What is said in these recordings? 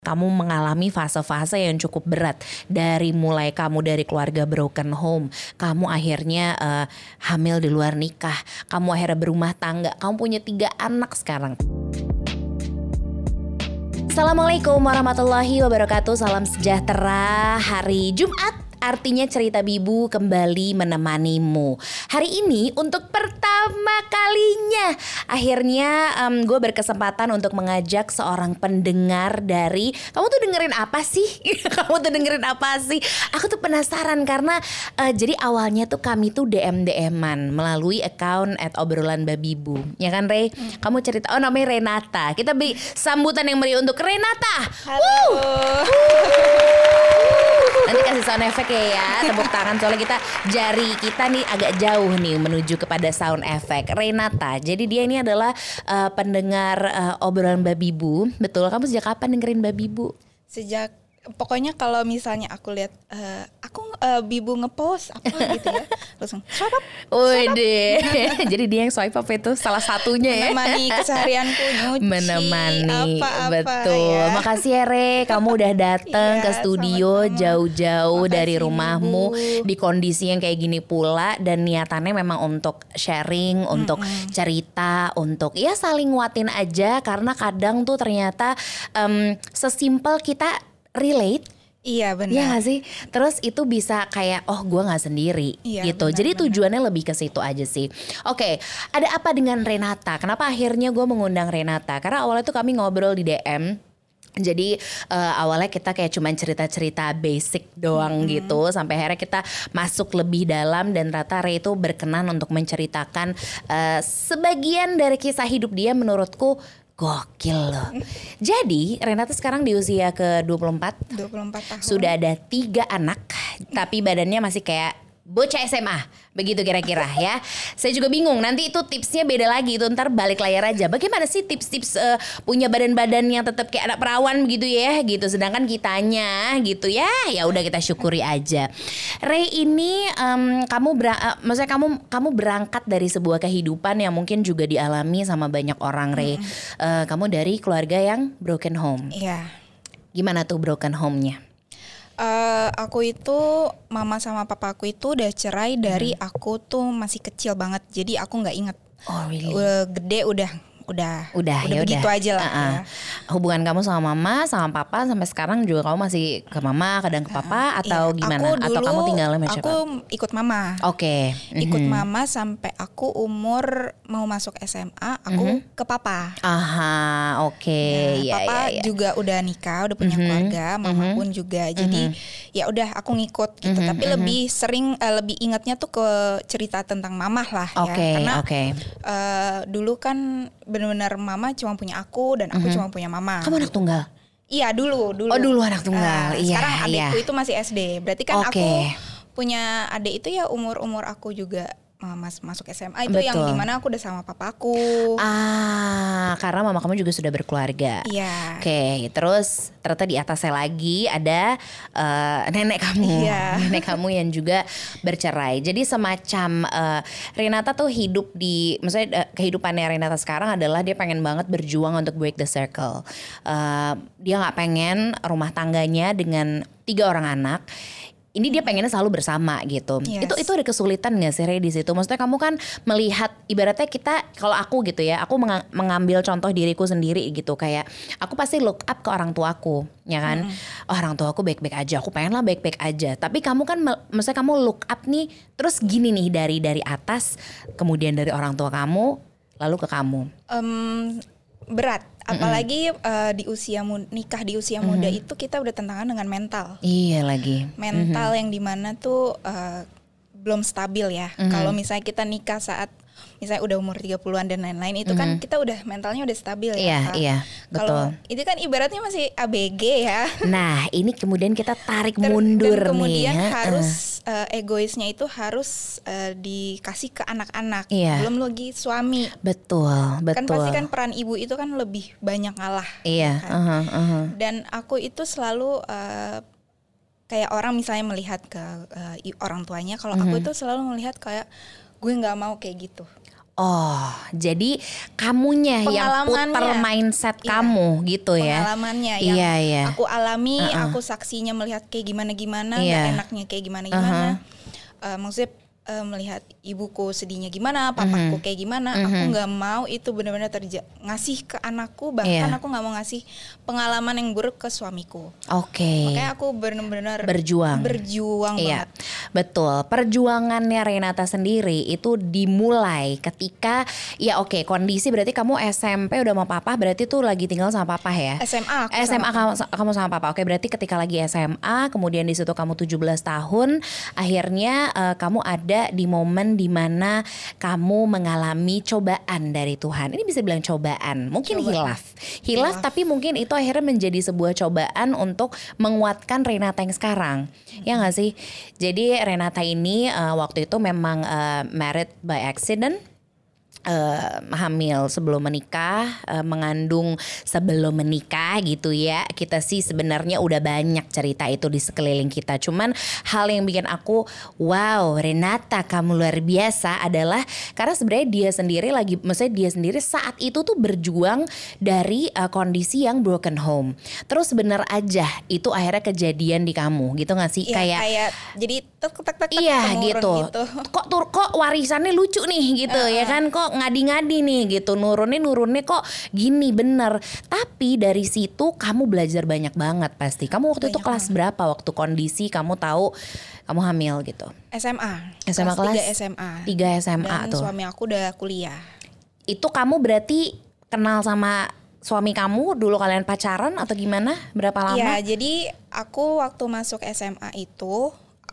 kamu mengalami fase-fase yang cukup berat dari mulai kamu dari keluarga broken home, kamu akhirnya uh, hamil di luar nikah, kamu akhirnya berumah tangga, kamu punya tiga anak sekarang. Assalamualaikum warahmatullahi wabarakatuh, salam sejahtera hari Jumat artinya cerita Bibu kembali menemanimu. Hari ini untuk pertama kalinya akhirnya um, gue berkesempatan untuk mengajak seorang pendengar dari kamu tuh dengerin apa sih? kamu tuh dengerin apa sih? Aku tuh penasaran karena uh, jadi awalnya tuh kami tuh DM DM-an melalui account at obrolan babibu. Ya kan Rey? Hmm. Kamu cerita oh namanya Renata. Kita beri sambutan yang meriah untuk Renata. Halo. Nanti kasih sound effect ya ya tepuk tangan soalnya kita jari kita nih agak jauh nih menuju kepada sound effect. Renata, jadi dia ini adalah uh, pendengar uh, obrolan Babibu. Betul, kamu sejak kapan dengerin Babibu? Sejak pokoknya kalau misalnya aku lihat uh, aku uh, bibu ngepost apa gitu ya langsung swipe up. Wede. Jadi dia yang swipe up itu salah satunya ya. Menemani keseharianku nyuci Menemani. Apa-apa Betul. Ya. Makasih ya Re, kamu udah datang iya, ke studio jauh-jauh dari rumahmu Ibu. di kondisi yang kayak gini pula dan niatannya memang untuk sharing, untuk -hmm. cerita, untuk ya saling nguatin aja karena kadang tuh ternyata um, sesimpel kita relate Iya benar. Iya gak sih? Terus itu bisa kayak oh gue nggak sendiri iya, gitu. Benar, Jadi benar. tujuannya lebih ke situ aja sih. Oke, ada apa dengan Renata? Kenapa akhirnya gue mengundang Renata? Karena awalnya tuh kami ngobrol di DM. Jadi uh, awalnya kita kayak cuman cerita-cerita basic doang hmm. gitu sampai akhirnya kita masuk lebih dalam dan Rata Ray itu berkenan untuk menceritakan uh, sebagian dari kisah hidup dia menurutku Gokil loh. Jadi Renata sekarang di usia ke 24. 24 tahun. Sudah ada tiga anak, tapi badannya masih kayak bocah SMA begitu kira-kira ya. Saya juga bingung nanti itu tipsnya beda lagi itu ntar balik layar aja. Bagaimana sih tips-tips uh, punya badan-badan yang tetap kayak anak perawan begitu ya gitu. Sedangkan kitanya gitu ya ya udah kita syukuri aja. Ray ini um, kamu ber uh, maksudnya kamu kamu berangkat dari sebuah kehidupan yang mungkin juga dialami sama banyak orang Ray. Mm -hmm. uh, kamu dari keluarga yang broken home. Iya. Yeah. gimana tuh broken home-nya Uh, aku itu mama sama papa aku itu udah cerai dari hmm. aku tuh masih kecil banget jadi aku nggak inget oh, really? gede udah udah udah udah ya begitu udah. aja lah uh -uh. ya. hubungan kamu sama mama sama papa sampai sekarang juga kamu masih ke mama kadang ke papa uh, atau iya. gimana aku dulu, atau kamu tinggal sama siapa aku ikut mama oke okay. mm-hmm. ikut mama sampai aku umur mau masuk SMA aku mm-hmm. ke papa aha oke okay. nah, ya, papa ya, ya. juga udah nikah udah punya mm-hmm. keluarga mama mm-hmm. pun juga jadi mm-hmm. ya udah aku ngikut gitu mm-hmm. tapi mm-hmm. lebih sering uh, lebih ingatnya tuh ke cerita tentang mamah lah okay. ya karena okay. uh, eh, dulu kan benar-benar mama cuma punya aku dan aku mm -hmm. cuma punya mama. Kamu anak tunggal? Iya dulu, dulu. Oh dulu anak tunggal. Uh, iya. Sekarang adikku iya. itu masih SD. Berarti kan okay. aku punya adik itu ya umur umur aku juga mas masuk SMA itu Betul. yang di mana aku udah sama papaku. Ah, karena mama kamu juga sudah berkeluarga. Iya. Oke, okay, terus ternyata di atasnya lagi ada uh, nenek kamu, iya. nenek kamu yang juga bercerai. Jadi semacam uh, Renata tuh hidup di, maksudnya uh, kehidupannya Renata sekarang adalah dia pengen banget berjuang untuk break the circle. Uh, dia nggak pengen rumah tangganya dengan tiga orang anak ini dia pengennya selalu bersama gitu. Yes. Itu itu ada kesulitan gak sih Rey di situ? Maksudnya kamu kan melihat ibaratnya kita kalau aku gitu ya, aku mengambil contoh diriku sendiri gitu kayak aku pasti look up ke orang tuaku, ya kan? Hmm. Oh, orang tuaku baik-baik aja, aku pengen lah baik-baik aja. Tapi kamu kan maksudnya kamu look up nih terus gini nih dari dari atas, kemudian dari orang tua kamu lalu ke kamu. Um, berat apalagi uh, di usia nikah di usia muda mm -hmm. itu kita udah tentangan dengan mental iya lagi mental mm -hmm. yang di mana tuh uh, belum stabil ya mm -hmm. kalau misalnya kita nikah saat misalnya udah umur 30-an dan lain-lain itu mm -hmm. kan kita udah mentalnya udah stabil ya. Iya, iya, betul. Kalau itu kan ibaratnya masih ABG ya. Nah, ini kemudian kita tarik Ter mundur dan kemudian nih. harus uh, egoisnya itu harus uh, dikasih ke anak-anak. Iya. Belum lagi suami. Betul, betul. Kan pasti kan peran ibu itu kan lebih banyak ngalah. Iya, kan? uh -huh, uh -huh. Dan aku itu selalu uh, kayak orang misalnya melihat ke uh, orang tuanya kalau mm -hmm. aku itu selalu melihat kayak gue nggak mau kayak gitu Oh, jadi kamunya yang puter mindset Iya. kamu gitu ya? pengalamannya yang Iya, iya. aku alami, Uh-uh. aku saksinya melihat kayak gimana gimana, Iya. nggak enaknya kayak gimana gimana. Eh, maksudnya eh, melihat ibuku sedihnya gimana, papaku Mhm. kayak gimana, aku nggak mau itu benar-benar terjadi ngasih ke anakku, bahkan Iya. aku nggak mau ngasih pengalaman yang buruk ke suamiku. Oke. Makanya aku benar-benar Berjuang. berjuang Iya, banget. betul. Perjuangannya Renata sendiri itu dimulai ketika ya oke kondisi berarti kamu SMP udah sama papa berarti tuh lagi tinggal sama papa ya? SMA aku SMA sama kamu kamu sama papa. Oke, berarti ketika lagi SMA, kemudian di situ kamu 17 tahun, akhirnya eh, kamu ada di momen di mana kamu mengalami cobaan dari Tuhan. Ini bisa bilang cobaan, mungkin Cobaan. hilaf. hilaf. tapi mungkin itu akhirnya menjadi sebuah cobaan untuk menguatkan Renata yang sekarang. Ya nggak sih? Jadi Renata ini eh, waktu itu memang eh, married by accident eh, hamil sebelum menikah, eh, mengandung sebelum menikah gitu ya. Kita sih sebenarnya udah banyak cerita itu di sekeliling kita. Cuman hal yang bikin aku wow, Renata kamu luar biasa adalah karena sebenarnya dia sendiri lagi maksudnya dia sendiri saat itu tuh berjuang dari eh, kondisi yang broken home. Terus bener aja itu akhirnya kejadian di kamu gitu gak sih? Iya, kayak kayak jadi tek tek tek tek Iya temurun gitu. Kok tur kok warisannya lucu nih gitu ya kan kok ngadi-ngadi nih gitu. Nurunnya nurunnya kok gini bener. Tapi dari situ kamu belajar banyak banget pasti. Kamu waktu itu Banyak kelas berapa waktu kondisi kamu tahu kamu hamil gitu. SMA. SMA kelas 3 SMA. 3 SMA Dan tuh. suami aku udah kuliah. Itu kamu berarti kenal sama suami kamu dulu kalian pacaran atau gimana? Berapa lama? Iya, jadi aku waktu masuk SMA itu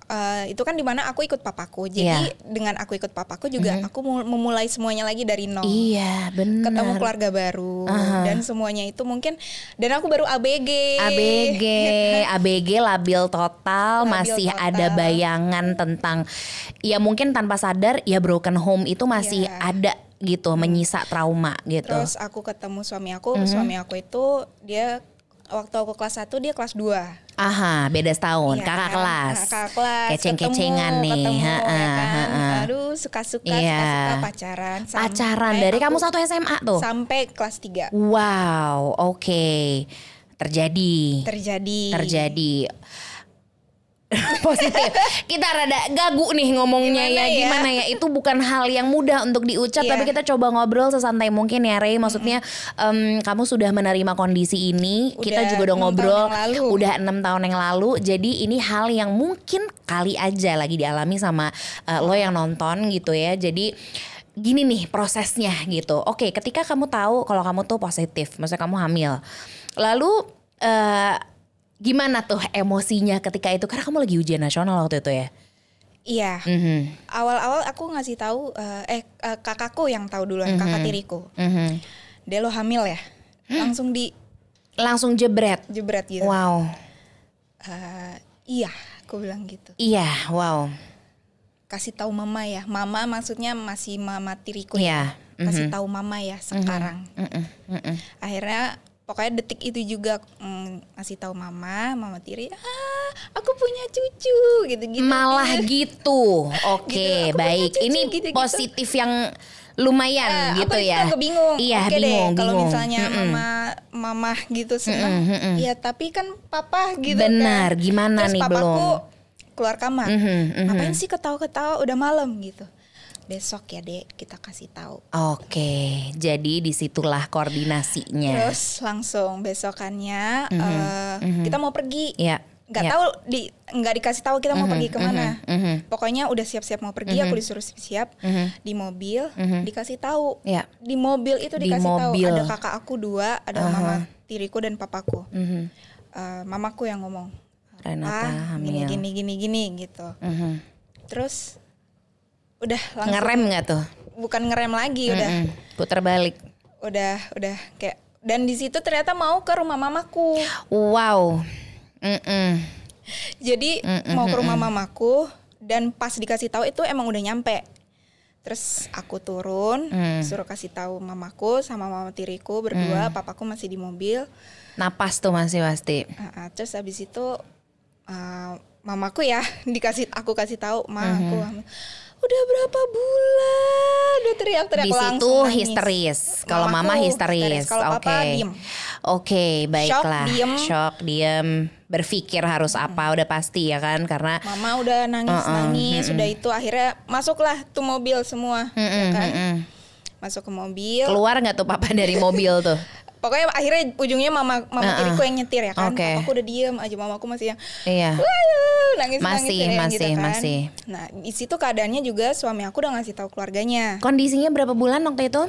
eh, itu kan di mana aku ikut papaku. Jadi. Mhm. dengan aku ikut papaku juga aku mu- memulai semuanya lagi dari nol. Iya, benar. Ketemu keluarga baru dan semuanya itu mungkin dan aku baru ABG. ABG, ABG labil total Labil masih total. ada bayangan tentang ya mungkin tanpa sadar ya broken home itu masih Iya. ada gitu menyisa trauma gitu. Terus aku ketemu suami aku, Mhm. suami aku itu dia waktu aku kelas 1 dia kelas 2. Aha, beda setahun, Iya kakak kelas. Kakak kelas. Keceng-kecengan ketemu, nih. Ketemu, ya kan? Aduh, suka-suka, Iya. suka-suka pacaran. Pacaran dari kamu satu SMA tuh. Sampai kelas 3 Wow, oke. Terjadi. terjadi. Terjadi. Positif. Kita rada gagu nih ngomongnya Gimana ya. ya? Gimana ya? Itu bukan hal yang mudah untuk diucap, Iya. tapi kita coba ngobrol sesantai mungkin ya, Rey. Maksudnya em, kamu sudah menerima kondisi ini, kita Udah juga udah ngobrol udah enam tahun yang lalu. Jadi ini hal yang mungkin kali aja lagi dialami sama eh, lo yang nonton gitu ya. Jadi gini nih prosesnya gitu. Oke, ketika kamu tahu kalau kamu tuh positif, maksudnya kamu hamil, lalu eh, gimana tuh emosinya ketika itu? Karena kamu lagi ujian nasional waktu itu ya. Iya. Mhm, Awal-awal aku ngasih tahu eh, eh kakakku yang tahu duluan, kakak tiriku. mhm. Dia lo hamil ya. Langsung Langsung jebret. dijebret gitu. Wow. Eh, iya, aku bilang gitu. Iya, wow. Kasih tahu mama ya. Mama maksudnya masih mama tiriku Iya. ya. Kasih tahu mama ya sekarang. Mm-mm, mm-mm. akhirnya pokoknya detik itu juga mm, ngasih tahu mama mama tiri ah aku punya cucu gitu gitu Malah gitu. Oke, Gitu, aku baik. cucu, Ini gitu-gitu. positif yang lumayan Eh, gitu aku ya. agak bingung Iya, Oke deh bingung, kalau bingung. misalnya Mm-mm. mama mama gitu senang Mm-mm, mm-mm. ya tapi kan papa gitu Benar, kan gimana Terus nih papaku belum? keluar kamar Mhm, mhm. ngapain sih ketawa-ketawa udah malam gitu besok ya dek kita kasih tahu Oke, jadi di situlah koordinasinya. terus langsung besokannya eh, kita mau pergi Ya. nggak ya. tahu di nggak dikasih tahu kita mau pergi ke mana mhm. pokoknya udah siap-siap mau pergi aku disuruh siap Mhm. di mobil dikasih tahu Ya. di mobil itu Di dikasih tahu mobil. ada kakak aku dua ada mama tiriku dan papaku Mhm. Eh, mamaku yang ngomong Renata ah hamil. gini gini gini gini gitu Mhm. terus udah langsung Ngerem nggak tuh? bukan ngerem lagi udah Mhm. Putar balik. udah udah kayak dan di situ ternyata mau ke rumah mamaku Wow. Mm-mm. Jadi mau ke rumah mamaku dan pas dikasih tahu itu emang udah nyampe. Terus aku turun, Mm. suruh kasih tahu mamaku sama mama tiriku berdua, papaku masih di mobil. Napas tuh masih pasti. Ah, ah, terus habis itu ah, mamaku ya dikasih aku kasih tahu, ma aku hamil." Udah berapa bulan udah teriak-teriak Di situ langsung nangis. histeris. Kalau mama histeris. Oke. Oke, baiklah. diem. Shock, diem. Berpikir harus apa udah pasti ya kan karena Mama udah nangis-nangis, udah itu akhirnya masuklah tuh mobil semua, ya kan? Masuk ke mobil. keluar nggak tuh papa dari mobil tuh? Pokoknya akhirnya ujungnya mama mama Uh-uh. tiriku yang nyetir ya kan. Oke. Aku udah diem aja, mamaku masih yang Iya. "Wuh," nangis Masih, nangis masih, gitu kan. masih. Nah di situ keadaannya juga suami aku udah ngasih tahu keluarganya. Kondisinya berapa bulan waktu itu?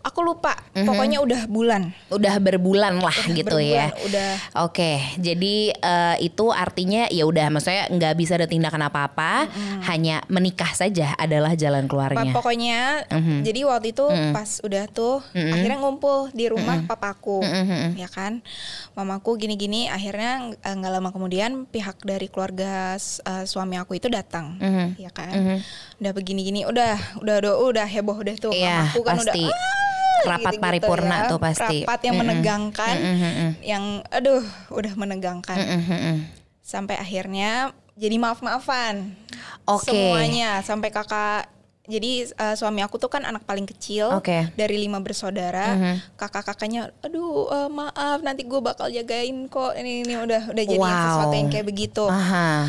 Aku lupa, pokoknya udah bulan. Udah berbulan lah gitu ya. berbulan, udah. Oke, jadi eh, itu artinya ya udah, maksudnya nggak bisa ada tindakan apa-apa, hanya menikah saja adalah jalan keluarnya. Pokoknya jadi waktu itu pas udah tuh akhirnya ngumpul di rumah papaku ya kan? Mamaku gini-gini akhirnya eh, nggak lama kemudian pihak dari keluarga eh, suami aku itu datang ya kan? Udah begini-gini udah udah udah udah heboh udah tuh Iya, mamaku kan pasti. udah "Ah," Rapat gitu-gitu paripurna ya. tuh pasti. rapat yang menegangkan yang aduh udah menegangkan Mhm. sampai akhirnya jadi maaf-maafan Oke. semuanya sampai kakak jadi eh, suami aku tuh kan anak paling kecil Oke. dari lima bersaudara kakak-kakaknya aduh eh, maaf nanti gue bakal jagain kok ini ini udah udah jadi Wow. sesuatu yang kayak begitu Aha.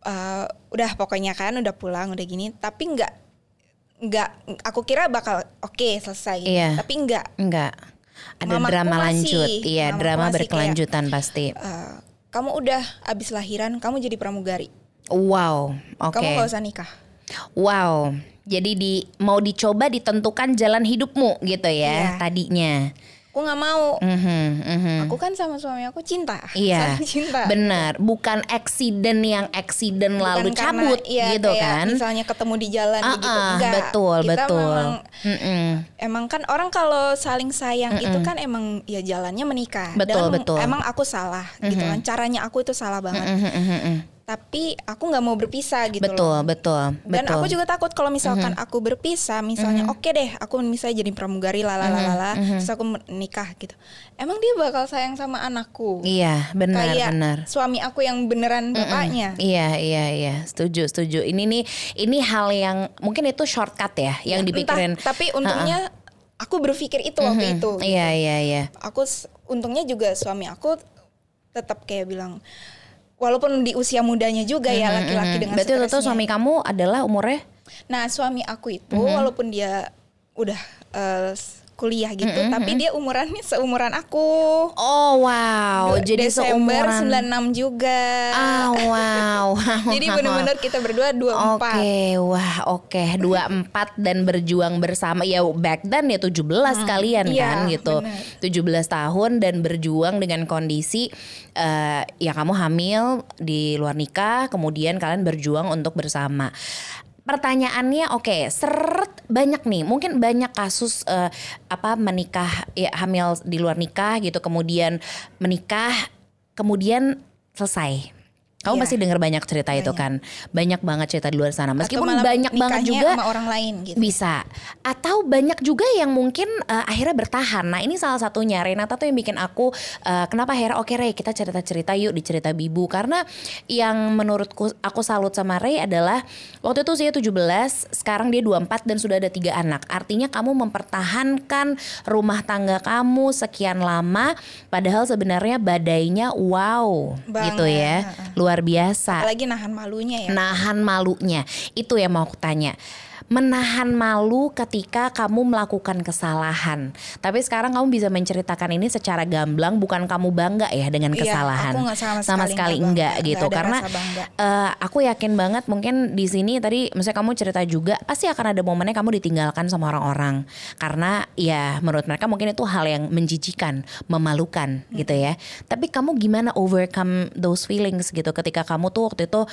Eh, udah pokoknya kan udah pulang udah gini tapi nggak nggak aku kira bakal oke selesai Iya. tapi nggak Enggak. Ada Mamaku drama masih, lanjut. Iya, mamaku drama masih berkelanjutan pasti. eh, kamu udah abis lahiran kamu jadi pramugari Wow. Oke. kamu gak usah nikah Wow. Jadi di mau dicoba ditentukan jalan hidupmu gitu ya Iya. tadinya. Aku nggak mau Mhm, mhm. aku kan sama suami aku cinta Iya, saling cinta benar. Bukan eksiden yang eksiden lalu karena, cabut iya, gitu kayak kan? misalnya ketemu di jalan Ah, begitu ah, enggak betul, kita betul. memang Mm-mm. emang kan orang kalau saling sayang itu kan emang ya jalannya menikah Betul, Dan betul. emang aku salah gitu kan caranya aku itu salah banget Mhm, mhm, mhm. Tapi aku nggak mau berpisah gitu Betul, loh betul, dan betul. aku juga takut kalau misalkan aku berpisah misalnya oke deh aku misalnya jadi pramugari lalalalala terus aku menikah gitu emang dia bakal sayang sama anakku Iya, benar, kayak benar. suami aku yang beneran bapaknya Iya, iya, iya. Setuju, setuju. Ini nih, ini hal yang mungkin itu shortcut ya, yang dipikirin. Entah, tapi untungnya aku berpikir itu waktu itu. gitu. Iya, iya, iya. Aku untungnya juga suami aku tetap kayak bilang walaupun di usia mudanya juga ya laki-laki dengan Mm-hmm, Berarti waktu itu suami kamu adalah umurnya? Nah, suami aku itu Mm-hmm. walaupun dia udah s- kuliah gitu, tapi dia umurannya seumuran aku. Oh wow, jadi Desember seumuran. 96 juga. Ah wow. Jadi bener-bener kita berdua 24. Oke, wah oke 24 dan berjuang bersama ya back then ya 17 kalian Iya, kan gitu. bener. 17 tahun dan berjuang dengan kondisi eh, ya kamu hamil di luar nikah, kemudian kalian berjuang untuk bersama. Pertanyaannya oke, seret banyak nih, mungkin banyak kasus eh, apa menikah ya hamil di luar nikah gitu, kemudian menikah, kemudian selesai. Kamu Iya. pasti dengar banyak cerita itu kan, banyak banget cerita di luar sana. Meskipun banyak banget juga sama orang lain gitu. bisa, atau banyak juga yang mungkin eh, akhirnya bertahan. Nah ini salah satunya Renata tuh yang bikin aku eh, kenapa akhirnya oke Ray kita cerita cerita yuk di cerita Bibu karena yang menurutku aku salut sama Ray adalah waktu itu usia 17, sekarang dia 24 dan sudah ada tiga anak. Artinya kamu mempertahankan rumah tangga kamu sekian lama, padahal sebenarnya badainya wow gitu ya, Banget. Luar biasa Apalagi nahan malunya ya. nahan malunya. Itu yang mau aku tanya. Menahan malu ketika kamu melakukan kesalahan. Tapi sekarang kamu bisa menceritakan ini secara gamblang, bukan kamu bangga ya dengan Iya, kesalahan. aku nggak sama sekali nggak enggak gitu. nggak ada Karena eh, aku yakin banget mungkin di sini tadi misalnya kamu cerita juga pasti akan ada momennya kamu ditinggalkan sama orang-orang. Karena ya menurut mereka mungkin itu hal yang menjijikan, memalukan gitu ya. Tapi kamu gimana overcome those feelings gitu ketika kamu tuh waktu itu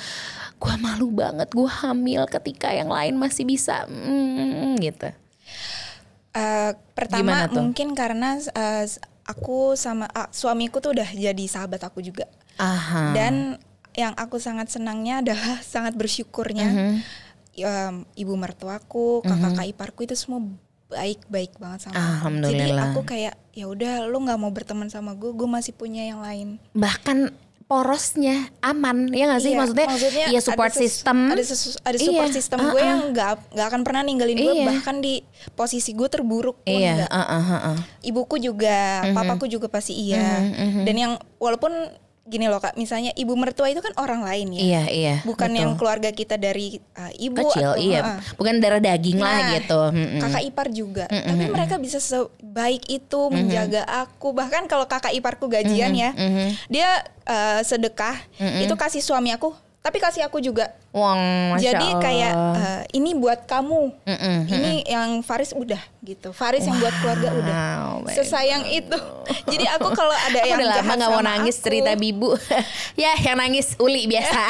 gua malu banget gue hamil ketika yang lain masih bisa mm, gitu. Eh, pertama mungkin karena eh, aku sama ah, suamiku tuh udah jadi sahabat aku juga. Aha. Dan yang aku sangat senangnya adalah sangat bersyukurnya Mhm. em, ibu mertuaku, kakak-kakak iparku itu semua baik-baik banget sama aku. Jadi aku kayak ya udah lu nggak mau berteman sama gue, gue masih punya yang lain. bahkan porosnya aman ya nggak sih Iya, maksudnya, maksudnya ya support ada system ada ada support Iya, system uh-uh. gue yang nggak nggak akan pernah ninggalin gue Iya. bahkan di posisi gue terburuk pun iya uh-uh, uh-uh. ibuku juga papaku juga pasti iya dan yang walaupun gini loh kak misalnya ibu mertua itu kan orang lain ya. Iya iya bukan betul. yang keluarga kita dari uh, ibu kecil atau iya. uh-uh. bukan darah daging lah Nah, gitu. Mm-mm. kakak ipar juga. Tapi mereka bisa sebaik itu menjaga aku. Bahkan kalau kakak iparku gajian ya dia uh, sedekah itu kasih suami aku tapi kasih aku juga. Wong, Masya jadi Allah. kayak uh, ini buat kamu. Mm-mm, ini yang Faris udah gitu. Faris yang buat keluarga udah. Wow, sesayang itu. Jadi aku kalau ada Aku yang udah lama jahat gak mau nangis aku, cerita bibu. Ya yang nangis Uli biasa.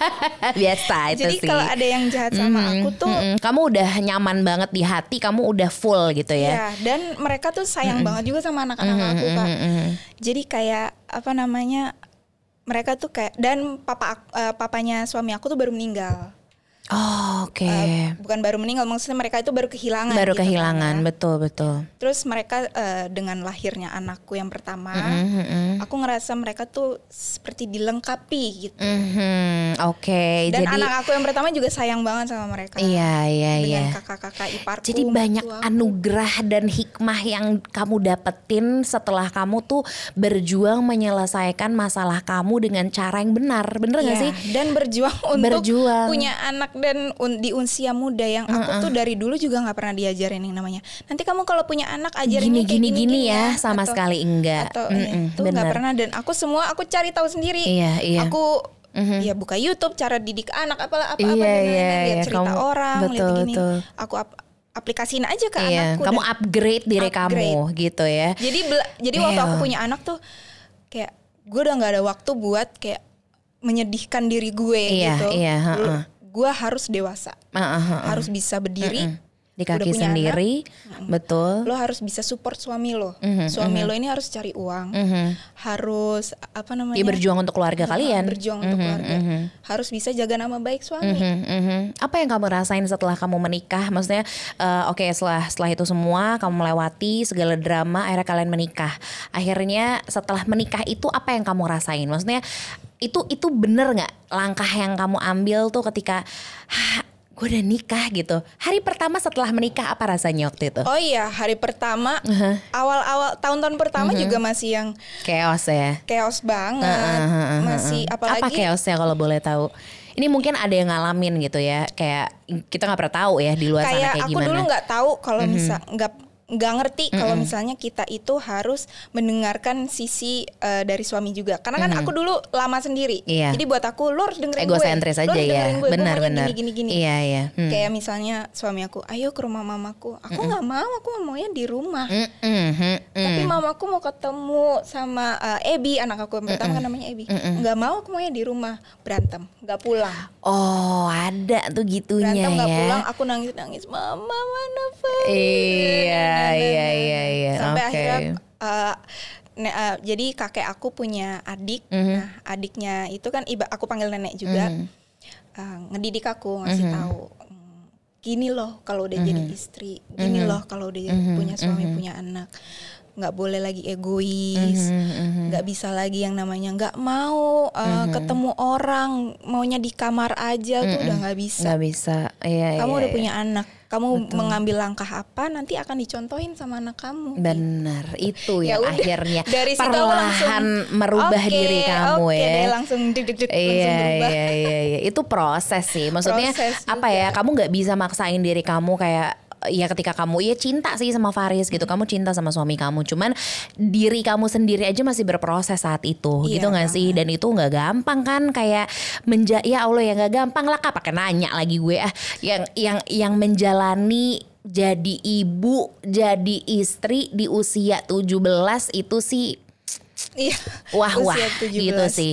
Biasa itu jadi sih. kalau ada yang jahat sama Mm-mm, aku tuh mm-mm. Kamu udah nyaman banget di hati Kamu udah full gitu ya. Ya, dan mereka tuh sayang banget juga sama anak-anak aku kak. Mm-mm. Jadi kayak apa namanya mereka tuh kayak dan papa eh, papanya suami aku tuh baru meninggal. Oh, Oke Eh, bukan baru meninggal, maksudnya mereka itu baru kehilangan. Baru gitu kan, kehilangan ya. betul betul Terus mereka eh, dengan lahirnya anakku yang pertama, Mhm, aku ngerasa mereka tuh seperti dilengkapi gitu. mhm. Oke Dan jadi anak aku yang pertama juga sayang banget sama mereka. Iya iya Dengan iya kakak-kakak iparku. Jadi banyak mertua. anugerah dan hikmah yang kamu dapetin setelah kamu tuh berjuang menyelesaikan masalah kamu dengan cara yang benar, bener gak Iya, sih? Dan berjuang untuk Berjuang. punya anak dan un- di usia muda yang aku tuh dari dulu juga nggak pernah diajarin yang namanya. Nanti kamu kalau punya anak ajarin Gini gini gini, gini ya, sama Atau- sekali enggak. Atau eh, Mm-mm, itu nggak pernah dan aku semua aku cari tahu sendiri. Iya, iya. Aku ya buka YouTube cara didik anak apalah apa apa Iya, dan iya, lihat iya. cerita Kamu- orang lihat betul, gini. betul. Aku ap- aplikasiin aja ke Iya, anakku. kamu dan- upgrade diri kamu upgrade. gitu ya. jadi bela- jadi waktu aku Damn. punya anak tuh kayak gue udah nggak ada waktu buat kayak menyedihkan diri gue Iya, gitu. iya, heeh. Gue harus dewasa, Uh, uh, uh, uh. harus bisa berdiri. Di udah kaki punya sendiri, betul. Lo harus bisa support suami lo. Mhm, Suami lo ini harus cari uang, Mhm. harus apa namanya? Ya berjuang untuk keluarga Heeh, kalian. Berjuang untuk Mhm, keluarga. mhm. Harus bisa jaga nama baik suami. Mhm, mhm. Apa yang kamu rasain setelah kamu menikah? Maksudnya, eh, oke setelah setelah itu semua kamu melewati segala drama, akhirnya kalian menikah. Akhirnya setelah menikah itu apa yang kamu rasain? Maksudnya itu itu bener nggak langkah yang kamu ambil tuh ketika gue udah nikah gitu. Hari pertama setelah menikah apa rasanya waktu itu? Oh iya, hari pertama, awal-awal tahun-tahun pertama juga masih yang Chaos ya. chaos banget, Heeh, heeh, masih heeh. apalagi apa chaosnya kalau boleh tahu? Ini mungkin ada yang ngalamin gitu ya, kayak kita nggak pernah tahu ya di luar sana kayak kayak aku gimana. dulu nggak tahu kalau misal nggak nggak ngerti kalau misalnya kita itu harus mendengarkan sisi eh, dari suami juga. Karena kan aku dulu lama sendiri. Iya. jadi buat aku lo harus dengerin Egosentris gue aja ya, gue, gue benar maunya benar. gini gini gini. Iya iya. Hmm. kayak misalnya suami aku ayo ke rumah mamaku. Aku nggak mau aku maunya di rumah. Mm, mm, mm, mm. tapi mamaku mau ketemu sama Ebi anak aku yang pertama kan namanya Ebi. Nggak mau aku maunya di rumah. Berantem nggak pulang. Oh ada tuh gitunya berantem nggak ya. pulang aku nangis nangis mama mana Fadil?" Iya iya iya iya. sampai Oke. akhirnya uh, ne- uh, jadi kakek aku punya adik Mhm. nah adiknya itu kan iba aku panggil nenek juga Mhm. uh, ngedidik aku ngasih tahu "Hmm, gini loh kalau udah jadi Mhm. istri gini loh kalau udah punya suami punya anak nggak boleh lagi egois. Mhm, nggak bisa lagi yang namanya nggak mau uh, ketemu orang maunya di kamar aja tuh udah nggak bisa. Nggak bisa. Iya kamu iya, udah iya. punya anak. Kamu mengambil langkah apa nanti akan dicontohin sama anak kamu. Benar. Itu Ya udah, akhirnya dari perlahan langsung, merubah "Oke, diri kamu oke ya. deh, langsung deg deg deg langsung Iya berubah. iya iya iya. Itu proses sih. Maksudnya Proses apa ya kamu nggak bisa maksain diri kamu kayak ya ketika kamu ya cinta sih sama Faris gitu. Kamu cinta sama suami kamu. Cuman diri kamu sendiri aja masih berproses saat itu. Iya gitu nggak sih? dan itu nggak gampang kan? Kayak menja ya Allah ya nggak gampang lah. Kak pakai nanya lagi gue. Ah yang yang yang menjalani jadi ibu jadi istri di usia 17 itu sih Iya. wah wah Usia 17. gitu sih.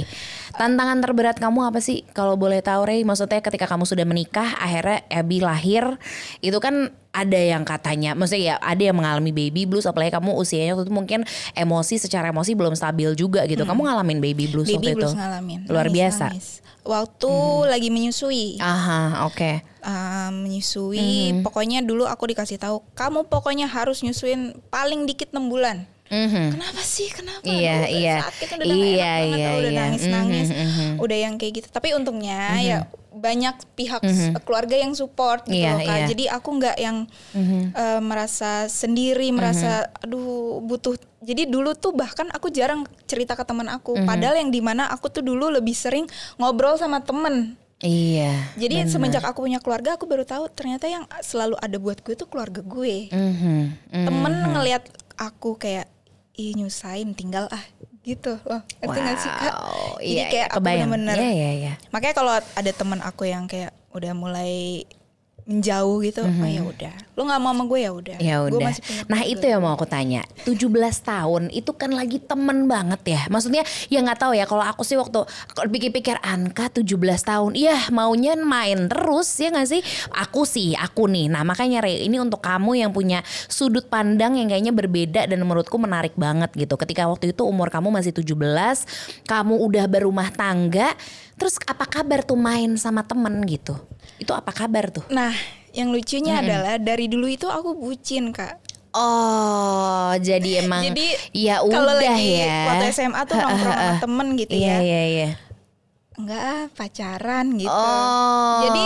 Tantangan terberat kamu apa sih kalau boleh tahu Rey? Maksudnya ketika kamu sudah menikah akhirnya Abby lahir itu kan ada yang katanya maksudnya ya ada yang mengalami baby blues apalagi kamu usianya waktu itu mungkin emosi secara emosi belum stabil juga gitu. Kamu ngalamin baby blues Hmm. Baby waktu blues itu? ngalamin. Luar Nangis, biasa. nangis. Waktu lagi menyusui. Aha, oke. Uh, menyusui, pokoknya dulu aku dikasih tahu, kamu pokoknya harus nyusuin paling dikit 6 bulan. Mm-hmm. kenapa sih kenapa iya Aduh, iya sakit udah iya, enak banget, iya, udah iya. nangis nangis Mm-hmm. udah yang kayak gitu tapi untungnya ya banyak pihak Mhm. keluarga yang support gitu Iya, loh kak iya. jadi aku nggak yang Mhm. eh, merasa sendiri merasa aduh butuh jadi dulu tuh bahkan aku jarang cerita ke teman aku Mhm. padahal yang di mana aku tuh dulu lebih sering ngobrol sama temen iya jadi benar. semenjak aku punya keluarga aku baru tahu ternyata yang selalu ada buat gue tuh keluarga gue Mhm, mhm. temen ngelihat aku kayak ih nyusahin tinggal ah gitu. Loh ngerti nggak sih kak? Wow, jadi iya, kayak iya, aku bener-bener Iya, iya, iya. makanya kalau ada temen aku yang kayak udah mulai menjauh gitu oh ya udah lu nggak mau sama gue ya udah Mhm. Ya udah. Nah itu yang mau aku tanya. 17 tahun itu kan lagi temen banget ya. Maksudnya ya nggak tahu ya kalau aku sih waktu pikir-pikir Anka 17 tahun. Iya maunya main terus ya nggak sih? Aku sih aku nih. Nah makanya Re ini untuk kamu yang punya sudut pandang yang kayaknya berbeda dan menurutku menarik banget gitu. Ketika waktu itu umur kamu masih 17, kamu udah berumah tangga. Terus apa kabar tuh main sama temen gitu? Itu apa kabar tuh? nah yang lucunya adalah dari dulu itu aku bucin kak Oh, jadi emang jadi ya kalau udah lagi ya. waktu SMA tuh nongkrong sama temen gitu Iya ya iya iya. enggak ah, pacaran gitu Oh. jadi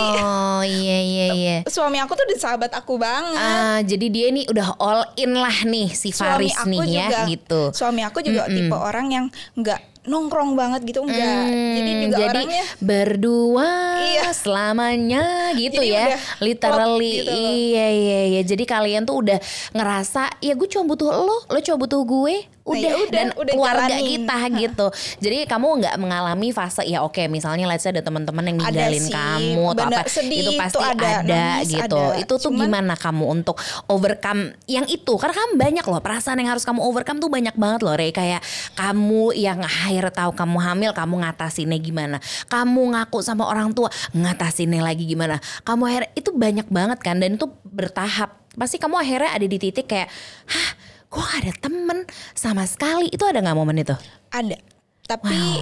iya iya iya. suami aku tuh sahabat aku banget Ah, jadi dia nih udah all in lah nih si suami Faris nih ya juga gitu. suami aku juga tipe orang yang enggak nongkrong banget gitu enggak. Hmm, jadi juga jadi orangnya berdua Iya. selamanya gitu Jadi ya literally. gitu. Loh. iya iya iya. Jadi kalian tuh udah ngerasa ya gue cuma butuh lo lo cuma butuh gue. Nah, udah, ya udah, dan udah keluarga jalanin. kita gitu. Jadi kamu nggak mengalami fase ya oke misalnya let's say ada teman-teman yang Ada ninggalin sih, kamu atau apa sedih itu itu pasti ada, ada, nangis gitu. ada. itu tuh Cuman- gimana kamu untuk overcome yang itu? Karena kamu banyak loh perasaan yang harus kamu overcome tuh banyak banget loh Rey. Kayak kamu yang akhir tahu kamu hamil kamu ngatasinnya gimana. Kamu ngaku sama orang tua ngatasinnya lagi gimana. Kamu akhir itu banyak banget kan dan itu bertahap. Pasti kamu akhirnya ada di titik kayak hah gue gak ada temen sama sekali? Itu ada nggak momen itu? Ada. Tapi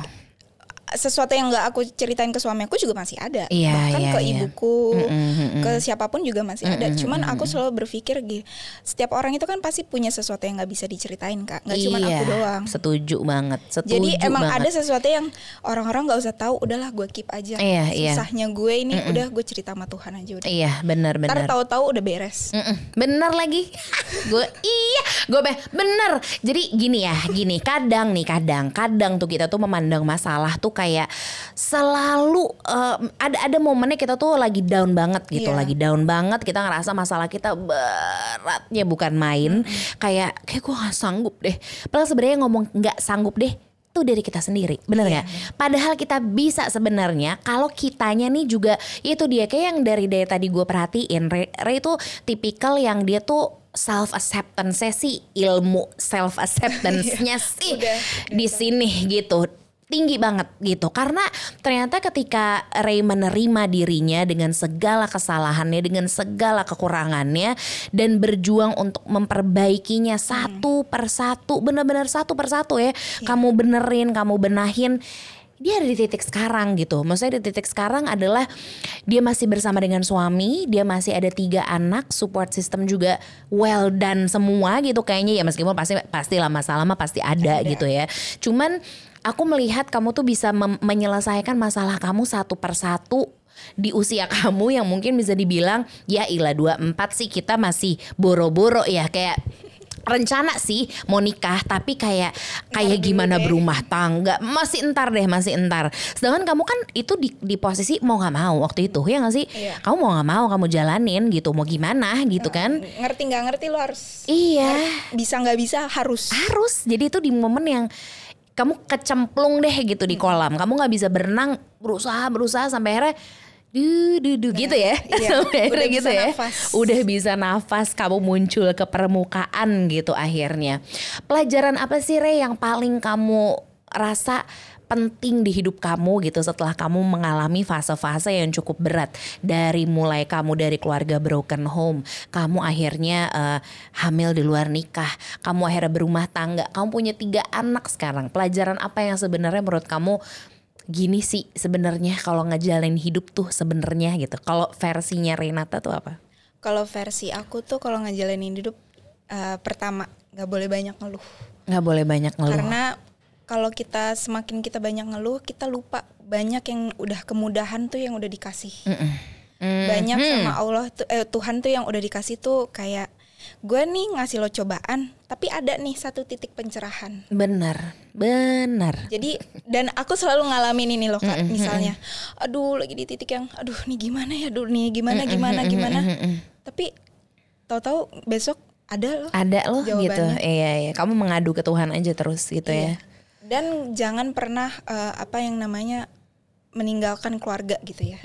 sesuatu yang nggak aku ceritain ke suami aku juga masih ada. Iya, bahkan iya, ke iya. ibuku Mm-mm, ke siapa pun juga masih ada. cuman aku selalu berpikir gini setiap orang itu kan pasti punya sesuatu yang nggak bisa diceritain kak. Nggak cuma Iya, aku doang. setuju banget setuju jadi emang banget. ada sesuatu yang orang-orang nggak usah tahu udahlah gue keep aja. Iya, iya. susahnya gue ini udah gue cerita sama Tuhan aja udah. Iya benar benar. tahu-tahu udah beres. Mm-mm, Bener lagi. Gue iya gue bener jadi gini ya gini kadang nih kadang kadang tuh kita tuh memandang masalah tuh kayak selalu em, ada ada momennya kita tuh lagi down banget gitu Iya. lagi down banget kita ngerasa masalah kita beratnya bukan main. Kayak kayak gue nggak sanggup deh. Padahal sebenarnya ngomong nggak sanggup deh itu dari kita sendiri bener nggak? Padahal kita bisa sebenarnya kalau kitanya nih juga itu dia kayak yang dari dari tadi gue perhatiin Ray, Ray itu tipikal yang dia tuh self acceptance sih ilmu self acceptance-nya sih Udah, di sini gitu tinggi banget gitu. Karena ternyata ketika Ray menerima dirinya dengan segala kesalahannya dengan segala kekurangannya dan berjuang untuk memperbaikinya satu persatu benar-benar satu persatu ya kamu benerin kamu benahin dia ada di titik sekarang gitu. Maksudnya di titik sekarang adalah dia masih bersama dengan suami dia masih ada tiga anak support system juga well done semua gitu kayaknya ya. Meskipun pasti pasti mah pasti ada, Ada. gitu ya. Cuman aku melihat kamu tuh bisa menyelesaikan masalah kamu satu persatu di usia kamu yang mungkin bisa dibilang ya ilah 24 sih kita masih boro-boro ya. Kayak rencana sih mau nikah tapi kayak kayak gimana deh. berumah tangga. Masih entar deh masih entar. Sedangkan kamu kan itu di, di posisi mau nggak mau waktu itu ya nggak sih? Iya. kamu mau nggak mau kamu jalanin gitu mau gimana gitu kan? Ngerti nggak ngerti lo harus iya. bisa nggak bisa harus. Harus. Jadi itu di momen yang kamu kecemplung deh gitu di kolam kamu nggak bisa berenang berusaha berusaha sampai akhirnya du du du gitu ya iya. sampai Udah gitu bisa ya nafas. udah bisa nafas kamu muncul ke permukaan gitu akhirnya pelajaran apa sih Re yang paling kamu rasa penting di hidup kamu gitu setelah kamu mengalami fase-fase yang cukup berat. Dari mulai kamu dari keluarga broken home kamu akhirnya eh, hamil di luar nikah kamu akhirnya berumah tangga kamu punya tiga anak sekarang. Pelajaran apa yang sebenarnya menurut kamu gini sih sebenarnya kalau ngejalanin hidup tuh sebenarnya gitu? Kalau versinya Renata tuh apa? Kalau versi aku tuh kalau ngejalanin hidup eh, pertama nggak boleh banyak ngeluh. Nggak boleh banyak ngeluh. Karena kalau kita semakin kita banyak ngeluh kita lupa banyak yang udah kemudahan tuh yang udah dikasih. Mm -mm. banyak Hmm. sama Allah tuh eh, Tuhan tuh yang udah dikasih tuh kayak gue nih ngasih lo cobaan tapi ada nih satu titik pencerahan. Benar benar. Jadi dan aku selalu ngalamin ini loh kak misalnya. aduh lagi di titik yang aduh nih gimana ya aduh nih gimana gimana gimana. tapi tahu-tahu besok ada loh ada loh gitu. Jawabannya. iya iya. Kamu mengadu ke Tuhan aja terus gitu Iya. ya dan jangan pernah eh, apa yang namanya meninggalkan keluarga gitu ya.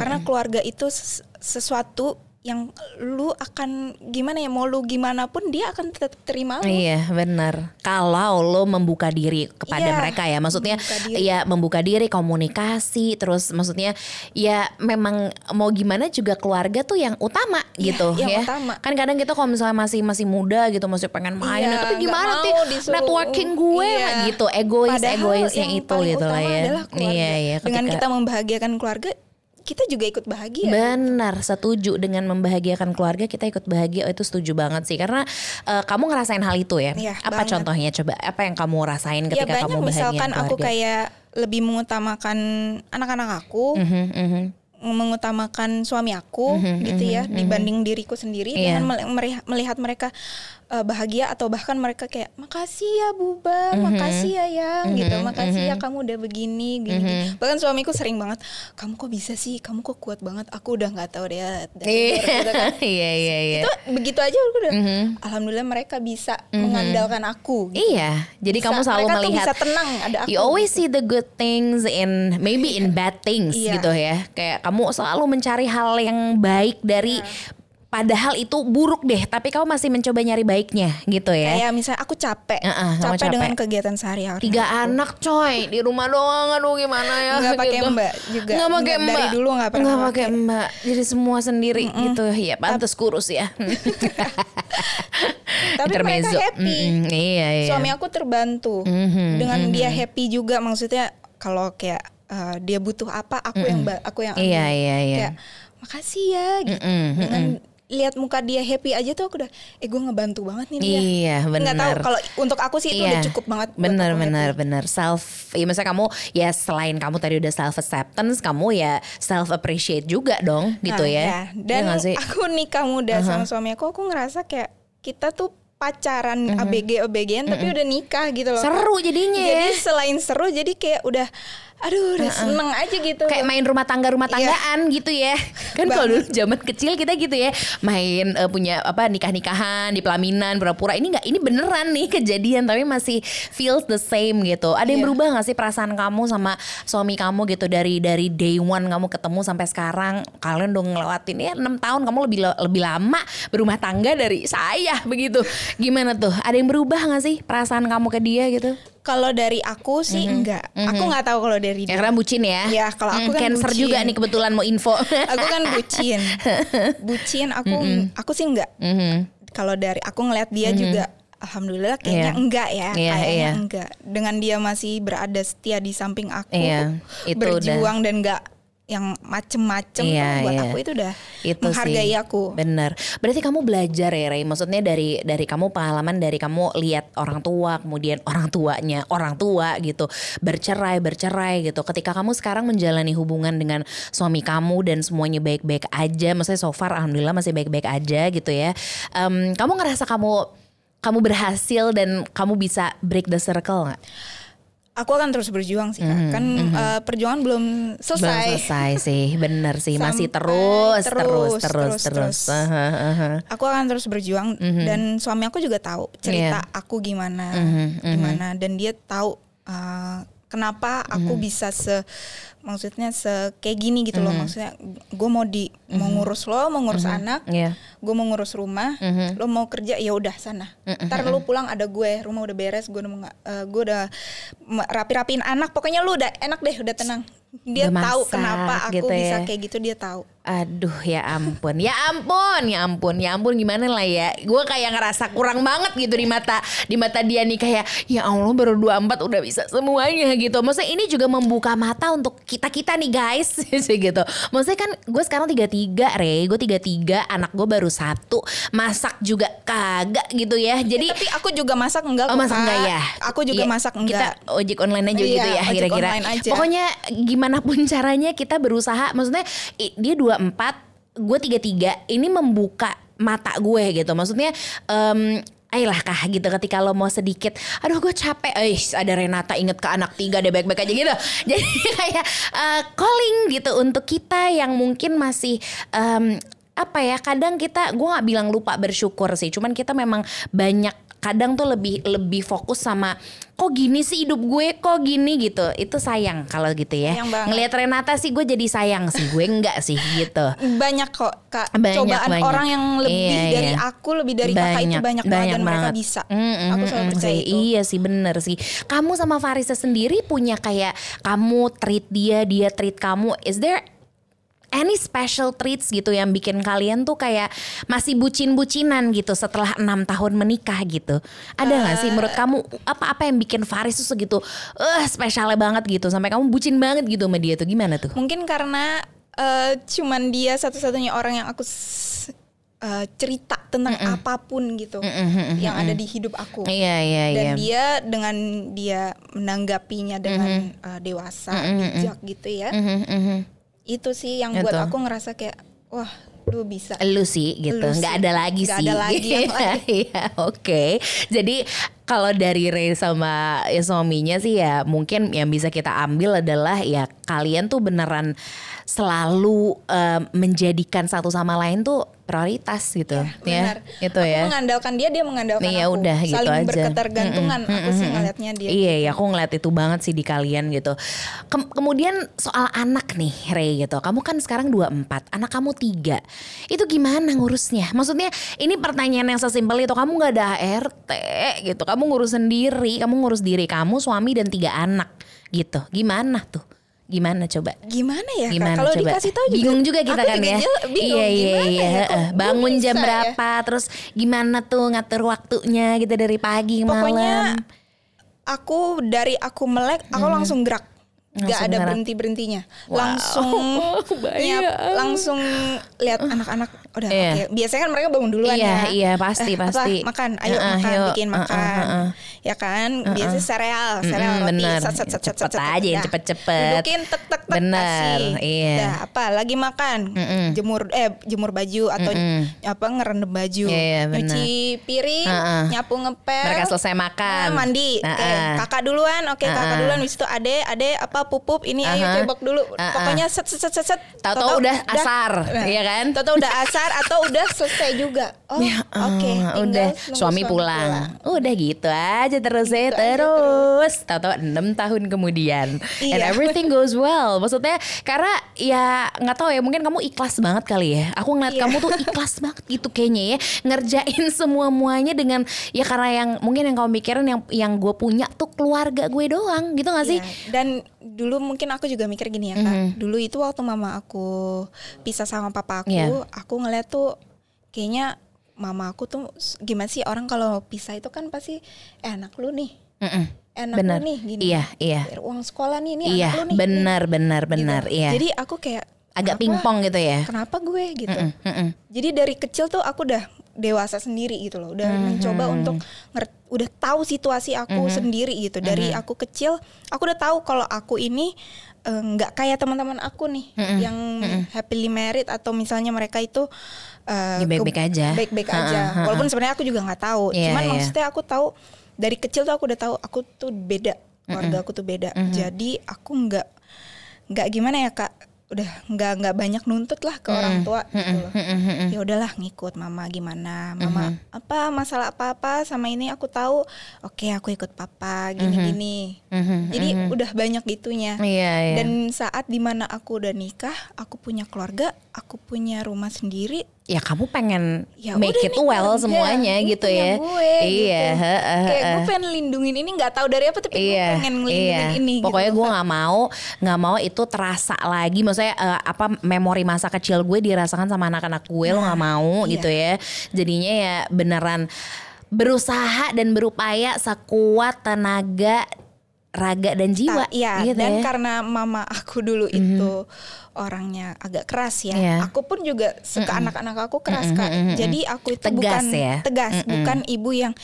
Karena keluarga itu ses- sesuatu yang lu akan gimana ya mau lu gimana pun dia akan tetap terima lu Iya benar. Kalau lo membuka diri kepada Iya, mereka ya, maksudnya membuka ya membuka diri, komunikasi, terus maksudnya ya memang mau gimana juga keluarga tuh yang utama Iya, gitu yang ya. utama. Kan kadang kita kalau misalnya masih masih muda gitu, masih pengen main, Iya, tapi gimana sih networking gue iya. gitu, egois Padahal egoisnya yang itu gitu lah ya. Iya iya. dengan ketika- kita membahagiakan keluarga kita juga ikut bahagia Benar, setuju dengan membahagiakan keluarga kita ikut bahagia. Oh, itu setuju banget sih karena eh, kamu ngerasain hal itu ya. Iya, apa banget. contohnya coba? Apa yang kamu rasain ya ketika banyak kamu bahagia misalkan aku kayak lebih mengutamakan anak-anak aku Mhm, mengutamakan suami aku gitu ya dibanding diriku sendiri Mhm, Iya. dengan melihat mereka uh, bahagia atau bahkan mereka kayak makasih ya Buba, Mhm. makasih ya yang gitu, makasih ya kamu udah begini gini, Mhm. gini. Bahkan suamiku sering banget, kamu kok bisa sih, kamu kok kuat banget, aku udah nggak tahu deh. Iya, gitu kan. iya, iya, iya. Itu begitu aja aku udah, Mhm. alhamdulillah mereka bisa mengandalkan aku. gitu. Iya, jadi Bisa- kamu selalu mereka tuh melihat bisa tenang ada aku. You always see the good things in maybe in bad things Iya. gitu ya. Kayak kamu selalu mencari hal yang baik dari Iya. padahal itu buruk deh, tapi kamu masih mencoba nyari baiknya gitu ya. Kayak misalnya aku capek, Heeh, kamu capek, capek. dengan kegiatan sehari-hari. Tiga anak coy di rumah doang aduh gimana ya Nggak pakai gitu. mbak juga. nggak pakai mbak dari dulu nggak pernah nggak pakai mbak jadi semua sendiri gitu ya pantas kurus ya Tapi mereka Intermezzo. happy. Mm-mm, iya iya Suami aku terbantu Mhm, dengan dia happy juga maksudnya kalau kayak eh, dia butuh apa aku yang ba- aku yang ambil. Iya, iya, iya. Kayak makasih ya gitu. Mm-mm, Dengan lihat muka dia happy aja tuh aku udah eh gue ngebantu banget nih dia. Iya Nggak tahu benar. kalau untuk aku sih itu Iya. udah cukup banget. Bener bener happy. bener self. Ya misalnya kamu ya selain kamu tadi udah self acceptance, kamu ya self appreciate juga dong gitu Nah, ya. Dan Iya nggak sih? aku nikah muda sama suami aku, aku ngerasa kayak kita tuh pacaran ABG ABG-an tapi udah nikah gitu loh. Seru jadinya ya. Jadi selain seru jadi kayak udah aduh udah seneng aja gitu. kayak main rumah tangga rumah Iya. tanggaan gitu ya. Kan kalau dulu zaman kecil kita gitu ya main eh, punya apa nikah nikahan di pelaminan pura-pura ini nggak ini beneran nih kejadian tapi masih feels the same gitu. Ada yang Iya. berubah nggak sih perasaan kamu sama suami kamu gitu dari dari day one kamu ketemu sampai sekarang? Kalian udah ngelewatin ya enam tahun kamu lebih lebih lama berumah tangga dari saya begitu. Gimana tuh? Ada yang berubah nggak sih perasaan kamu ke dia gitu Kalau dari aku sih enggak. Aku nggak tahu kalau dari ya dia. karena bucin ya Ya, kalau aku Hmm, kan cancer bucin. juga nih kebetulan mau info aku kan bucin. Bucin aku aku sih enggak. Mhm. Kalau dari aku ngeliat dia juga alhamdulillah kayaknya Iya. enggak ya. Iya, kayaknya iya. enggak. Dengan dia masih berada setia di samping aku. Iya, itu berjuang dan enggak yang macem-macem tuh Iya, buat iya. aku itu udah itu menghargai sih. aku. Bener. Berarti kamu belajar ya, Ray. Maksudnya dari dari kamu pengalaman dari kamu lihat orang tua, kemudian orang tuanya, orang tua gitu bercerai, bercerai gitu. Ketika kamu sekarang menjalani hubungan dengan suami kamu dan semuanya baik-baik aja, maksudnya so far alhamdulillah masih baik-baik aja gitu ya. Em, kamu ngerasa kamu kamu berhasil dan kamu bisa break the circle nggak? Aku akan terus berjuang sih kak. Kan eh, perjuangan belum selesai. Belum selesai sih, bener sih. Masih terus, terus, terus, terus, terus, terus. Aku akan terus berjuang dan suami aku juga tahu cerita aku gimana, gimana dan dia tahu uh, kenapa aku bisa se maksudnya se kayak gini gitu loh. Maksudnya gue mau di mau ngurus lo mau ngurus anak Iya. gue mau ngurus rumah lo mau kerja ya udah sana. Ntar lo pulang ada gue rumah udah beres gue udah mau nggak- eh, gue udah ma- rapi-rapiin anak. Pokoknya lo udah enak deh udah tenang. Dia Udah tahu masak kenapa aku gitu bisa ya. kayak gitu dia tahu Aduh ya ampun, ya ampun, ya ampun, ya ampun gimana lah ya. Gue kayak ngerasa kurang banget gitu di mata di mata dia nih kayak ya Allah baru 24 udah bisa semuanya gitu. Maksudnya ini juga membuka mata untuk kita-kita nih guys gitu. Maksudnya kan gue sekarang 33 Re, gue 33, anak gue baru satu, masak juga kagak gitu ya. Jadi ya, tapi aku juga masak enggak Oh masak enggak ya? Aku juga ya, masak enggak. Kita ojek online aja iya, gitu ya kira-kira. Pokoknya gimana pun caranya kita berusaha. Maksudnya dia dua 24 gue 33 ini membuka mata gue gitu. Maksudnya um, ayolah kah gitu ketika lo mau sedikit aduh gue capek. Eh ada Renata inget ke anak tiga deh baik-baik aja gitu. Jadi kayak uh, calling gitu untuk kita yang mungkin masih um, apa ya kadang kita gue nggak bilang lupa bersyukur sih. Cuman kita memang banyak kadang tuh lebih lebih fokus sama kok gini sih hidup gue? Kok gini? gitu. Itu sayang kalau gitu ya. Ngelihat Renata sih gue jadi sayang sih. Gue enggak sih gitu. Banyak kok kak. Banyak, cobaan banyak. orang yang lebih iya, dari iya. aku lebih dari banyak, kakak itu banyak, banyak banget dan mereka bisa. Mm, mm, aku selalu percaya sih, itu. Iya sih bener sih. Kamu sama Farisa sendiri punya kayak kamu treat dia dia treat kamu. Is there any special treats gitu yang bikin kalian tuh kayak masih bucin-bucinan gitu setelah enam tahun menikah gitu? Ada nggak uh, sih menurut kamu apa-apa yang bikin Faris tuh segitu eh uh, spesialnya banget gitu sampai kamu bucin banget gitu sama dia tuh gimana tuh? Mungkin karena uh, cuman dia satu-satunya orang yang aku uh, cerita tentang mm -mm. apa pun gitu mm -mm, yang ada di hidup aku. Iya iya Dan iya. dia dengan dia menanggapinya dengan mm -hmm. uh, dewasa, mm -hmm. bijak gitu ya. Mm -hmm itu sih yang buat aku ngerasa kayak wah lu bisa. Lu sih gitu. Nggak ada lagi Gak sih. ada lagi ya oke. Okay. jadi kalau dari Ray sama ya, suaminya sih ya mungkin yang bisa kita ambil adalah ya kalian tuh beneran selalu uh, menjadikan satu sama lain tuh prioritas gitu. Ya, ya itu aku ya. mengandalkan dia dia mengandalkan ya aku. udah gitu saling aja. berketergantungan mm -mm, aku sih ngeliatnya dia iya ya aku ngeliat itu banget sih di kalian gitu. Ke kemudian soal anak nih Ray gitu. Kamu kan sekarang 24 anak kamu tiga. Itu gimana ngurusnya? Maksudnya ini pertanyaan yang sesimpel itu kamu nggak ada ART gitu. Kamu ngurus sendiri kamu ngurus diri kamu suami dan tiga anak gitu. Gimana tuh Gimana coba? Gimana ya Gimana Kalau dikasih tahu juga bingung juga kita kan ya. Bingung, iya iya iya. Ya? Bangun jam ya? berapa? Terus gimana tuh ngatur waktunya gitu dari pagi ke malam? Pokoknya aku dari aku melek aku hmm. langsung gerak nggak ada berhenti berhentinya wow. langsung ya, langsung lihat anak-anak udah yeah. okay. biasanya kan mereka bangun duluan yeah, ya iya pasti eh, pasti apa, makan ayo uh, makan ayo, bikin makan uh, uh, uh. ya kan uh, uh. biasanya sereal sereal mm, roti bener. set set set set cepet aja yang cepet cepet dudukin tek tek tek bener kasih. iya apa lagi makan jemur eh jemur baju atau apa ngerendam baju yeah, yeah, nyuci piring uh, uh. nyapu ngepel mereka selesai makan nah, mandi uh, uh. Okay. kakak duluan oke okay, uh, uh. kakak duluan habis itu ade ade apa pupup ini uh, ayo uh-huh. cebok dulu. Uh -uh. Pokoknya set set set set. set. Tahu-tahu udah asar, nah, iya kan? Tahu-tahu udah asar atau udah selesai juga. Oh, ya, uh, oke. Okay, udah suami, suami pulang. pulang. Udah gitu aja terus gitu ya terus. Tahu-tahu enam tahun kemudian. Iya. And everything goes well. Maksudnya karena ya nggak tahu ya mungkin kamu ikhlas banget kali ya. Aku ngeliat iya. kamu tuh ikhlas banget gitu kayaknya ya. Ngerjain semua muanya dengan ya karena yang mungkin yang kamu pikirin yang yang gue punya tuh keluarga gue doang gitu gak sih? Iya. Dan dulu mungkin aku juga mikir gini ya kak. Mm -hmm. Dulu itu waktu mama aku pisah sama papa aku, yeah. aku ngeliat tuh kayaknya mama aku tuh gimana sih orang kalau pisah itu kan pasti eh, enak lu nih. Mm -mm. Enak bener. lu nih gini. Iya, iya. Uang sekolah nih ini iya, enak lu nih. Benar, benar, benar, gitu. iya. Jadi aku kayak agak pingpong gitu ya. Kenapa gue gitu. Mm -mm, mm -mm. Jadi dari kecil tuh aku udah dewasa sendiri gitu loh udah mm-hmm. mencoba untuk ngerti udah tahu situasi aku mm-hmm. sendiri gitu dari mm-hmm. aku kecil aku udah tahu kalau aku ini eh, nggak uh, kayak teman-teman aku nih mm-hmm. yang mm-hmm. happily married atau misalnya mereka itu uh, baik-baik aja baik-baik aja ha, ha, ha. walaupun sebenarnya aku juga nggak tahu yeah, cuman yeah. maksudnya aku tahu dari kecil tuh aku udah tahu aku tuh beda keluarga mm-hmm. aku tuh beda mm-hmm. jadi aku nggak nggak gimana ya kak udah nggak nggak banyak nuntut lah ke hmm. orang tua gitu loh. ya udahlah ngikut mama gimana mama hmm. apa masalah apa apa sama ini aku tahu oke okay, aku ikut papa gini gini hmm. jadi hmm. udah banyak gitunya yeah, yeah. dan saat di mana aku udah nikah aku punya keluarga aku punya rumah sendiri ya kamu pengen Ya make udah it well keluarga, semuanya ini gitu punya ya. gue, iya, gitu. kayak gue pengen lindungin ini nggak tahu dari apa tapi gue Iya, pengen ngelindungin iya. ini Pokoknya gitu. gue nggak mau, nggak mau itu terasa lagi. Maksudnya eh, apa memori masa kecil gue dirasakan sama anak-anak gue, lo nggak mau iya. gitu ya. Jadinya ya beneran berusaha dan berupaya sekuat tenaga, raga dan jiwa. Ta- Iya, gitu dan ya. karena mama aku dulu itu orangnya agak keras ya. Iya. Aku pun juga suka anak-anak aku keras kak. Jadi aku itu Tegas bukan ya? tegas, bukan ibu yang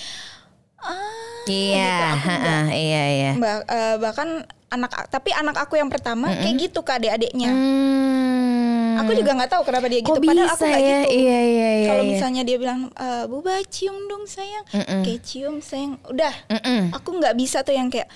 ah Iya, gitu. Iya iya. Bah- eh, bahkan anak tapi anak aku yang pertama kayak gitu kak adik-adiknya. Hmm. Aku juga nggak tahu kenapa dia gitu. Kok Padahal aku bisa kayak ya? gitu. Iya iya iya. Kalau iya. misalnya dia bilang e, Buba cium dong sayang, kayak cium sayang, udah. Mm-mm. Aku nggak bisa tuh yang kayak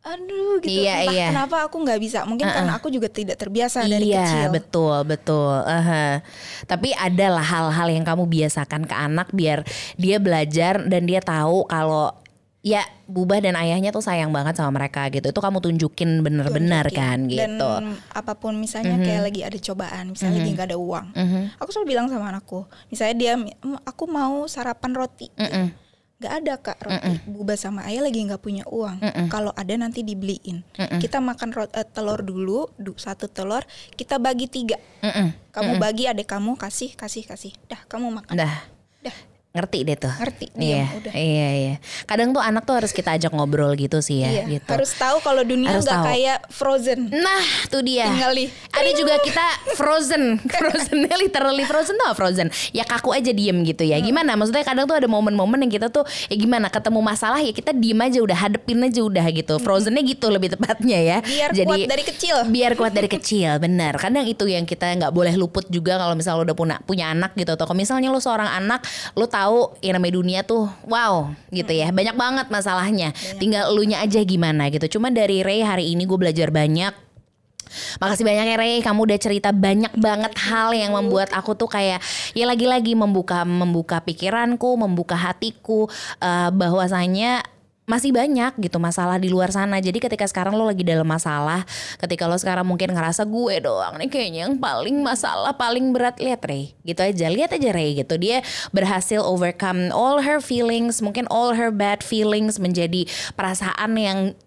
aduh gitu. Iya, Entah iya. kenapa aku nggak bisa. Mungkin karena aku juga tidak terbiasa dari iya, kecil. betul, betul. Aha. Tapi adalah hal-hal yang kamu biasakan ke anak biar dia belajar dan dia tahu kalau ya Bubah dan ayahnya tuh sayang banget sama mereka gitu. Itu kamu tunjukin bener-bener kan Dan gitu. apa pun misalnya kayak lagi ada cobaan, misalnya lagi nggak ada uang, Mhm. aku selalu bilang sama anakku, misalnya dia, "Mm, aku mau sarapan roti, Mm-mm. Nggak ada kak roti, buba sama ayah lagi nggak punya uang, kalau ada nanti dibeliin, kita makan rot- eh, telur dulu, du- satu telur, kita bagi tiga, Mm-mm. kamu bagi adek kamu kasih kasih kasih, dah kamu makan, Dah, dah ngerti deh tuh. ngerti Iya, udah. iya, iya. Kadang tuh anak tuh harus kita ajak ngobrol gitu sih ya, Iya, gitu. harus tahu kalau dunia Harus nggak tahu. kayak Frozen. Nah, tuh dia. Tinggal di- Ada juga kita frozen, frozennya literally frozen tuh frozen. Ya kaku aja diem gitu Hmm. ya. Gimana? Maksudnya kadang tuh ada momen-momen yang kita tuh ya gimana ketemu masalah ya kita diem aja udah hadepin aja udah gitu. Frozennya gitu lebih tepatnya ya. Biar kuat dari kecil. Biar kuat dari kecil, benar. Kadang itu yang kita nggak boleh luput juga kalau misalnya lo udah punya punya anak gitu. Atau kalau misalnya lo seorang anak, lo tahu yang namanya dunia tuh wow gitu ya. Banyak banget masalahnya. Tinggal elunya aja gimana gitu. Cuma dari Ray hari ini gue belajar banyak. Makasih banyak ya Ray, kamu udah cerita banyak banget hal yang membuat aku tuh kayak ya lagi-lagi membuka membuka pikiranku, membuka hatiku eh, bahwasanya masih banyak gitu masalah di luar sana. Jadi ketika sekarang lo lagi dalam masalah, ketika lo sekarang mungkin ngerasa gue doang nih kayaknya yang paling masalah paling berat lihat Ray. Gitu aja, lihat aja Ray gitu. Dia berhasil overcome all her feelings, mungkin all her bad feelings menjadi perasaan yang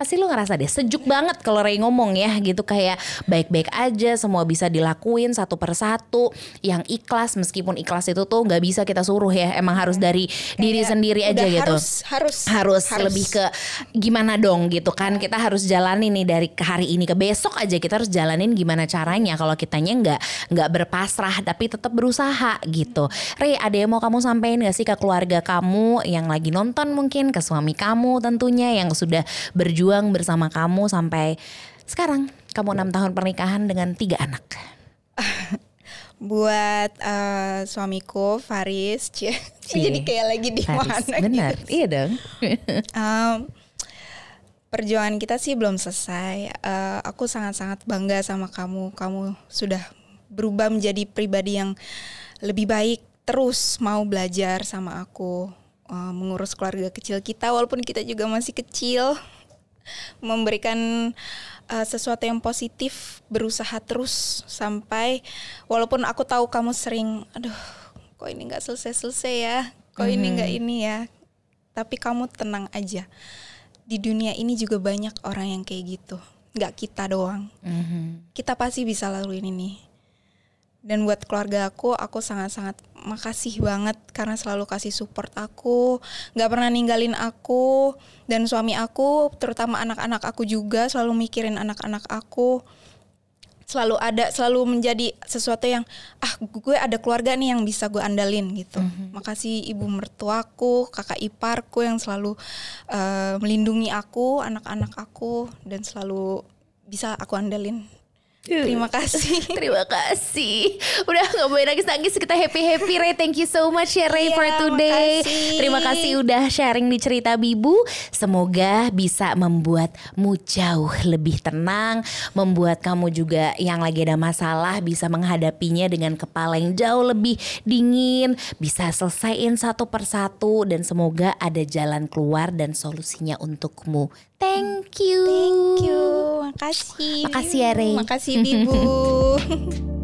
pasti lo ngerasa deh sejuk banget kalau Ray ngomong ya gitu. Kayak baik-baik aja semua bisa dilakuin satu persatu yang ikhlas meskipun ikhlas itu tuh nggak bisa kita suruh ya. Emang harus dari diri Kayak sendiri aja udah gitu. Harus harus harus, lebih ke gimana dong gitu kan. Kita harus jalanin nih dari ke hari ini ke besok aja. Kita harus jalanin gimana caranya. Kalau kitanya nggak nggak berpasrah tapi tetap berusaha gitu. Ray ada yang mau kamu sampaikan gak sih ke keluarga kamu? Yang lagi nonton mungkin ke suami kamu tentunya yang sudah berjuang bersama kamu sampai sekarang kamu enam tahun pernikahan dengan tiga anak buat eh, suamiku Faris, cie. Jadi kayak lagi di mana benar gitu. iya dong Em, perjuangan kita sih belum selesai. Eh, aku sangat-sangat bangga sama kamu. Kamu sudah berubah menjadi pribadi yang lebih baik. Terus mau belajar sama aku, eh, mengurus keluarga kecil kita, walaupun kita juga masih kecil. Memberikan eh, sesuatu yang positif, berusaha terus sampai walaupun aku tahu kamu sering, aduh, kok ini nggak selesai-selesai ya, kok ini nggak ini ya. Tapi kamu tenang aja. Di dunia ini juga banyak orang yang kayak gitu. Nggak kita doang. Mhm. kita pasti bisa laluin ini dan buat keluarga aku aku sangat-sangat makasih banget karena selalu kasih support aku nggak pernah ninggalin aku. Dan suami aku terutama anak-anak aku juga selalu mikirin anak-anak aku. Selalu ada selalu menjadi sesuatu yang ah gue ada keluarga nih yang bisa gue andalin gitu. Makasih ibu mertuaku kakak iparku yang selalu eh, melindungi aku anak-anak aku dan selalu bisa aku andalin terima kasih Terima kasih. Udah nggak boleh nangis-nangis kita happy-happy Ray. Thank you so much ya Ray Iya, for today. makasih. Terima kasih udah sharing di cerita Bibu. Semoga bisa membuatmu jauh lebih tenang, membuat kamu juga yang lagi ada masalah bisa menghadapinya dengan kepala yang jauh lebih dingin, bisa selesaiin satu persatu dan semoga ada jalan keluar dan solusinya untukmu. Thank you. thank you makasih Makasih ya, Ray. makasih Bibu